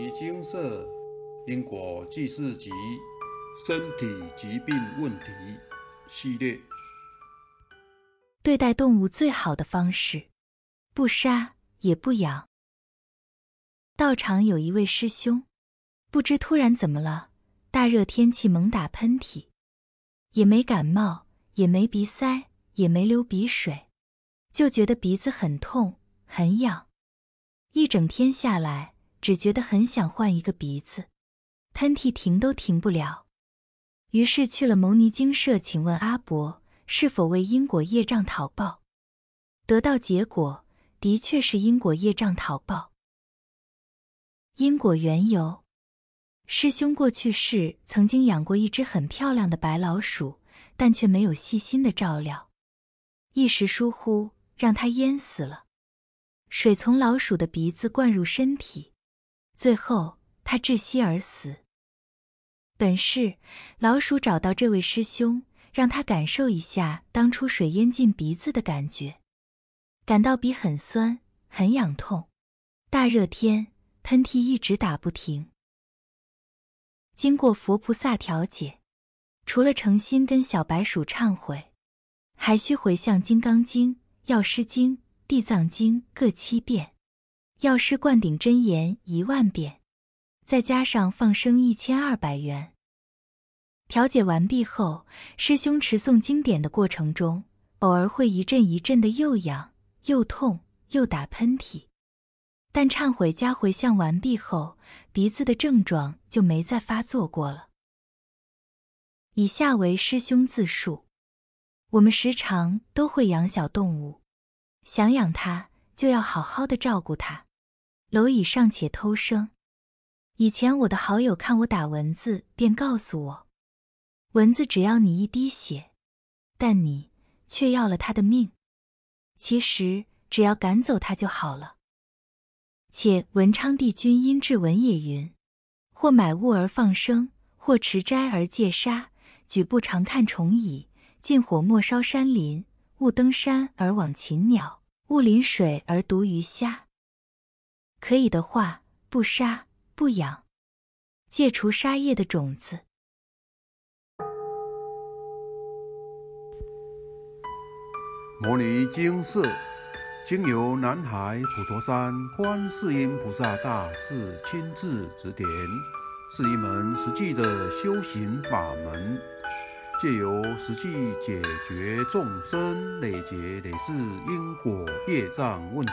尼金色因果记事集身体疾病问题系列。对待动物最好的方式，不杀也不养。道场有一位师兄，不知突然怎么了，大热天气猛打喷嚏，也没感冒，也没鼻塞，也没流鼻水，就觉得鼻子很痛很痒，一整天下来。只觉得很想换一个鼻子，喷嚏停都停不了，于是去了牟尼精舍，请问阿伯是否为因果业障讨报？得到结果，的确是因果业障讨报。因果缘由，师兄过去世曾经养过一只很漂亮的白老鼠，但却没有细心的照料，一时疏忽让它淹死了，水从老鼠的鼻子灌入身体。最后，他窒息而死。本是老鼠找到这位师兄，让他感受一下当初水淹进鼻子的感觉，感到鼻很酸、很痒痛，大热天喷嚏一直打不停。经过佛菩萨调解，除了诚心跟小白鼠忏悔，还需回向《金刚经》《药师经》《地藏经》各七遍。药师灌顶真言一万遍，再加上放生一千二百元。调解完毕后，师兄持诵经典的过程中，偶尔会一阵一阵的又痒又痛又打喷嚏，但忏悔加回向完毕后，鼻子的症状就没再发作过了。以下为师兄自述：我们时常都会养小动物，想养它就要好好的照顾它。蝼蚁尚且偷生，以前我的好友看我打蚊子，便告诉我，蚊子只要你一滴血，但你却要了他的命。其实只要赶走它就好了。且文昌帝君因治蚊也云：或买物而放生，或持斋而戒杀，举步常看虫蚁，近火莫烧山林，勿登山而往禽鸟，勿临水而毒鱼虾。可以的话，不杀不养，戒除杀业的种子。摩尼经寺经由南海普陀山观世音菩萨大士亲自指点，是一门实际的修行法门，借由实际解决众生累劫累世因果业障问题。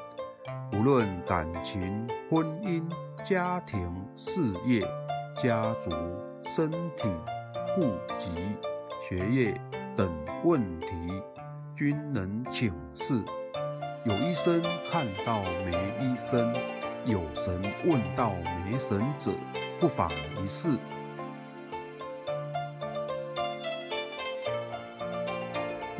无论感情、婚姻、家庭、事业、家族、身体、户籍、学业等问题，均能请示。有医生看到没医生，有神问到没神者，不妨一试。